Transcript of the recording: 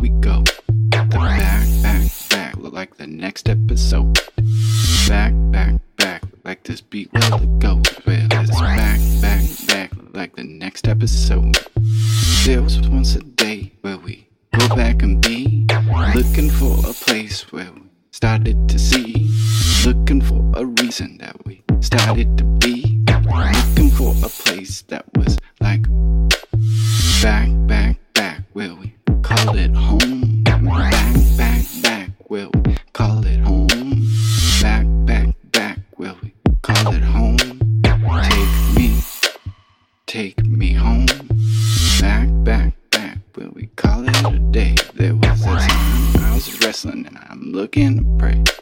we go. Back, back, back, look like the next episode. Back, back, back, like this beat will go. Well, it's back, back, back, like the next episode. There was once a day where we go back and be looking for a place where we started to see, looking for a reason that we started to be, looking for a place that was like back, back, back, where we call it home. Wrestling and I'm looking to pray.